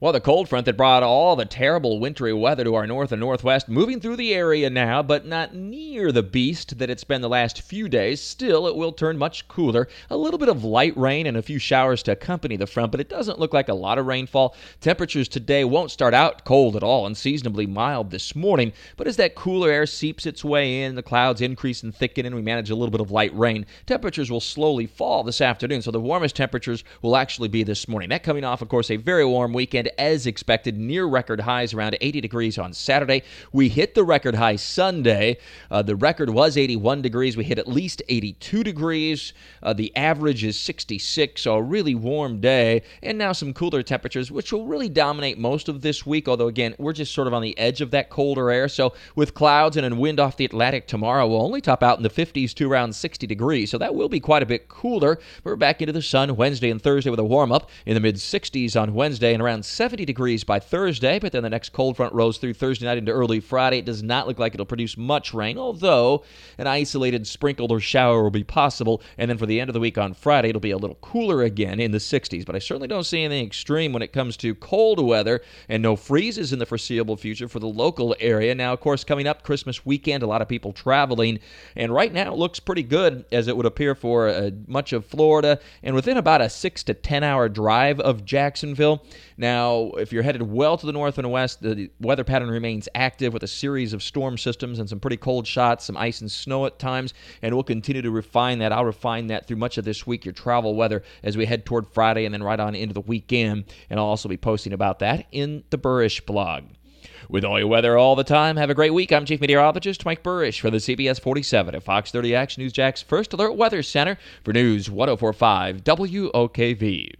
Well, the cold front that brought all the terrible wintry weather to our north and northwest moving through the area now, but not near the beast that it's been the last few days. Still, it will turn much cooler. A little bit of light rain and a few showers to accompany the front, but it doesn't look like a lot of rainfall. Temperatures today won't start out cold at all, unseasonably mild this morning, but as that cooler air seeps its way in, the clouds increase and thicken, and we manage a little bit of light rain, temperatures will slowly fall this afternoon. So the warmest temperatures will actually be this morning. That coming off, of course, a very warm weekend as expected, near record highs around 80 degrees on Saturday. We hit the record high Sunday. Uh, the record was 81 degrees. We hit at least 82 degrees. Uh, the average is 66, so a really warm day. And now some cooler temperatures, which will really dominate most of this week. Although, again, we're just sort of on the edge of that colder air. So, with clouds and a wind off the Atlantic tomorrow, we'll only top out in the 50s to around 60 degrees. So, that will be quite a bit cooler. We're back into the sun Wednesday and Thursday with a warm up in the mid 60s on Wednesday and around 70 degrees by Thursday, but then the next cold front rolls through Thursday night into early Friday. It does not look like it'll produce much rain, although an isolated sprinkle or shower will be possible. And then for the end of the week on Friday, it'll be a little cooler again in the 60s. But I certainly don't see anything extreme when it comes to cold weather, and no freezes in the foreseeable future for the local area. Now, of course, coming up Christmas weekend, a lot of people traveling, and right now it looks pretty good as it would appear for uh, much of Florida and within about a six to 10 hour drive of Jacksonville. Now, if you're headed well to the north and west, the weather pattern remains active with a series of storm systems and some pretty cold shots, some ice and snow at times, and we'll continue to refine that. I'll refine that through much of this week, your travel weather, as we head toward Friday and then right on into the weekend. And I'll also be posting about that in the Buresh blog. With all your weather all the time, have a great week. I'm Chief Meteorologist Mike Buresh for the CBS 47 at Fox 30 Action News Jax First Alert Weather Center for News 1045 WOKV.